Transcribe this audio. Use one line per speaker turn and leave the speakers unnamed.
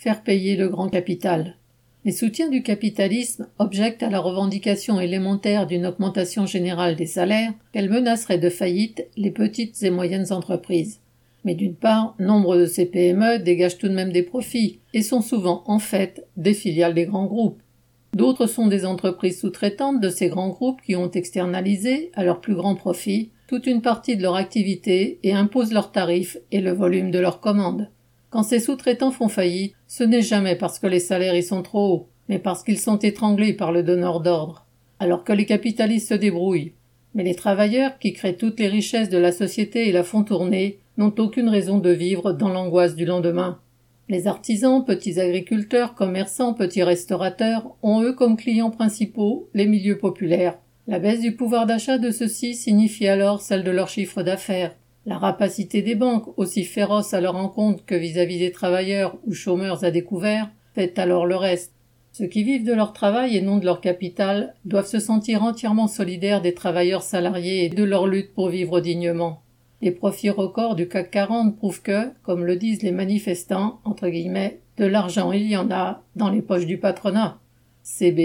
faire payer le grand capital. Les soutiens du capitalisme objectent à la revendication élémentaire d'une augmentation générale des salaires qu'elle menacerait de faillite les petites et moyennes entreprises. Mais d'une part, nombre de ces PME dégagent tout de même des profits et sont souvent en fait des filiales des grands groupes. D'autres sont des entreprises sous-traitantes de ces grands groupes qui ont externalisé, à leur plus grand profit, toute une partie de leur activité et imposent leurs tarifs et le volume de leurs commandes. Quand ces sous-traitants font faillite, ce n'est jamais parce que les salaires y sont trop hauts, mais parce qu'ils sont étranglés par le donneur d'ordre. Alors que les capitalistes se débrouillent. Mais les travailleurs, qui créent toutes les richesses de la société et la font tourner, n'ont aucune raison de vivre dans l'angoisse du lendemain. Les artisans, petits agriculteurs, commerçants, petits restaurateurs ont eux comme clients principaux les milieux populaires. La baisse du pouvoir d'achat de ceux-ci signifie alors celle de leur chiffre d'affaires. La rapacité des banques, aussi féroce à leur encontre que vis-à-vis des travailleurs ou chômeurs à découvert, fait alors le reste. Ceux qui vivent de leur travail et non de leur capital doivent se sentir entièrement solidaires des travailleurs salariés et de leur lutte pour vivre dignement. Les profits records du CAC 40 prouvent que, comme le disent les manifestants, entre guillemets, de l'argent il y en a dans les poches du patronat. CB.